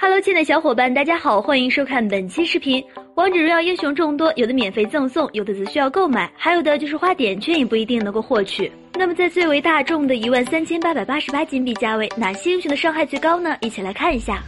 Hello，亲爱的小伙伴，大家好，欢迎收看本期视频。王者荣耀英雄众多，有的免费赠送，有的则需要购买，还有的就是花点券也不一定能够获取。那么在最为大众的一万三千八百八十八金币价位，哪些英雄的伤害最高呢？一起来看一下。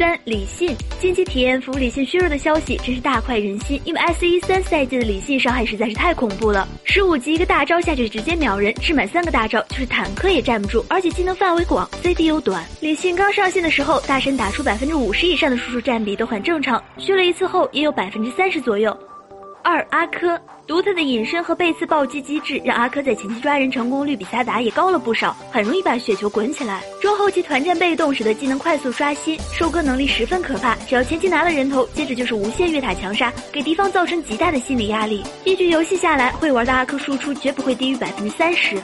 三李信近期体验服李信削弱的消息真是大快人心，因为 S 一三赛季的李信伤害实在是太恐怖了，十五级一个大招下去直接秒人，置满三个大招就是坦克也站不住，而且技能范围广，CD 又短。李信刚上线的时候，大神打出百分之五十以上的输出占比都很正常，削了一次后也有百分之三十左右。二阿珂独特的隐身和背刺暴击机制，让阿珂在前期抓人成功率比萨达也高了不少，很容易把雪球滚起来。中后期团战被动，使得技能快速刷新，收割能力十分可怕。只要前期拿了人头，接着就是无限越塔强杀，给敌方造成极大的心理压力。一局游戏下来，会玩的阿珂输出绝不会低于百分之三十。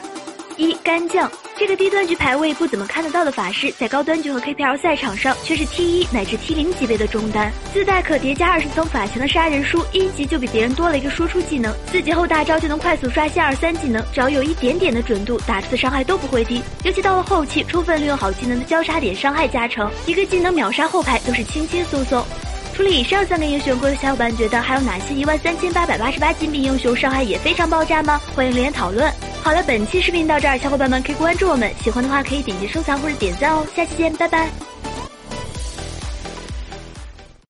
一干将这个低端局排位不怎么看得到的法师，在高端局和 KPL 赛场上却是 T 一乃至 T 零级别的中单，自带可叠加二十层法强的杀人书，一级就比别人多了一个输出技能，四级后大招就能快速刷新二三技能，只要有一点点的准度，打出的伤害都不会低。尤其到了后期，充分利用好技能的交叉点伤害加成，一个技能秒杀后排都是轻轻松松。除了以上三个英雄，各位小伙伴觉得还有哪些一万三千八百八十八金币英雄伤害也非常爆炸吗？欢迎留言讨论。好了，本期视频到这儿，小伙伴们可以关注我们，喜欢的话可以点击收藏或者点赞哦。下期见，拜拜。